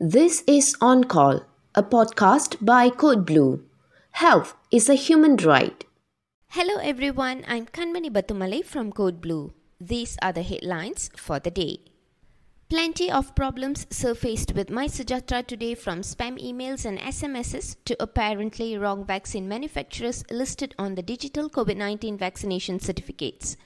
This is On Call, a podcast by Code Blue. Health is a human right. Hello everyone, I'm Kanmani Batumalai from Code Blue. These are the headlines for the day. Plenty of problems surfaced with MySejahtera today from spam emails and SMSs to apparently wrong vaccine manufacturers listed on the digital COVID 19 vaccination certificates.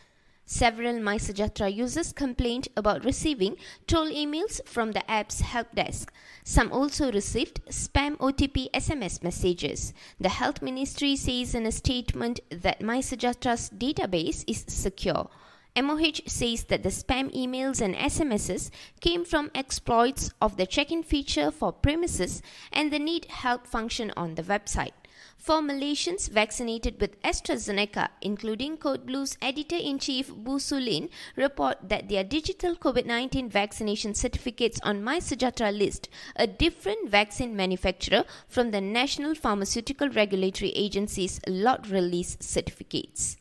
Several MySejahtera users complained about receiving troll emails from the app's help desk. Some also received spam OTP SMS messages. The Health Ministry says in a statement that MySejahtera's database is secure. MOH says that the spam emails and SMSs came from exploits of the check in feature for premises and the need help function on the website. For Malaysians vaccinated with AstraZeneca, including Code Blue's editor in chief Boo Su-Lyn, report that their digital COVID 19 vaccination certificates on MySejahtera list a different vaccine manufacturer from the National Pharmaceutical Regulatory Agency's lot release certificates.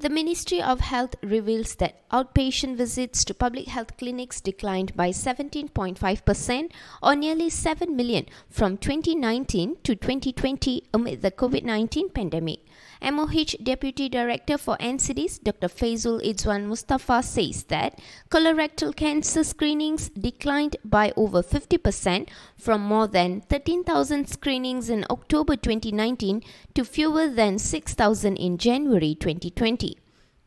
The Ministry of Health reveals that outpatient visits to public health clinics declined by 17.5% or nearly 7 million from 2019 to 2020 amid the COVID 19 pandemic. MOH Deputy Director for NCDs, Dr. Faizul Idzwan Mustafa, says that colorectal cancer screenings declined by over 50% from more than 13,000 screenings in October 2019 to fewer than 6,000 in January 2020.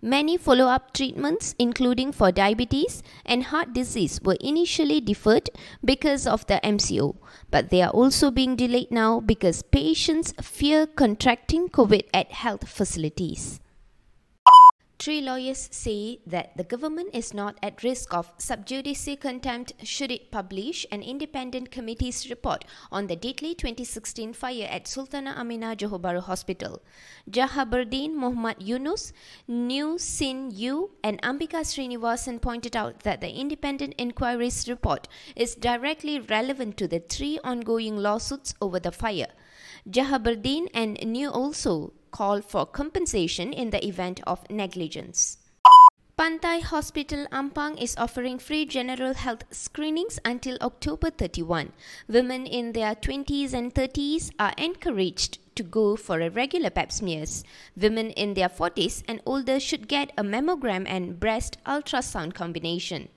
Many follow up treatments, including for diabetes and heart disease, were initially deferred because of the MCO, but they are also being delayed now because patients fear contracting COVID at health facilities. Three lawyers say that the government is not at risk of sub judice contempt should it publish an independent committee's report on the deadly 2016 fire at Sultanah Aminah Johor Bahru Hospital. Jahaberdin Muhammad Yunus, New Sin Yew, and Ambiga Sreenevasan pointed out that the independent inquiry's report is directly relevant to the three ongoing lawsuits over the fire. Jahaberdin and New also call for compensation in the event of negligence. Pantai Hospital Ampang is offering free general health screenings until October 31. Women in their 20s and 30s are encouraged to go for a regular pap smears. Women in their 40s and older should get a mammogram and breast ultrasound combination.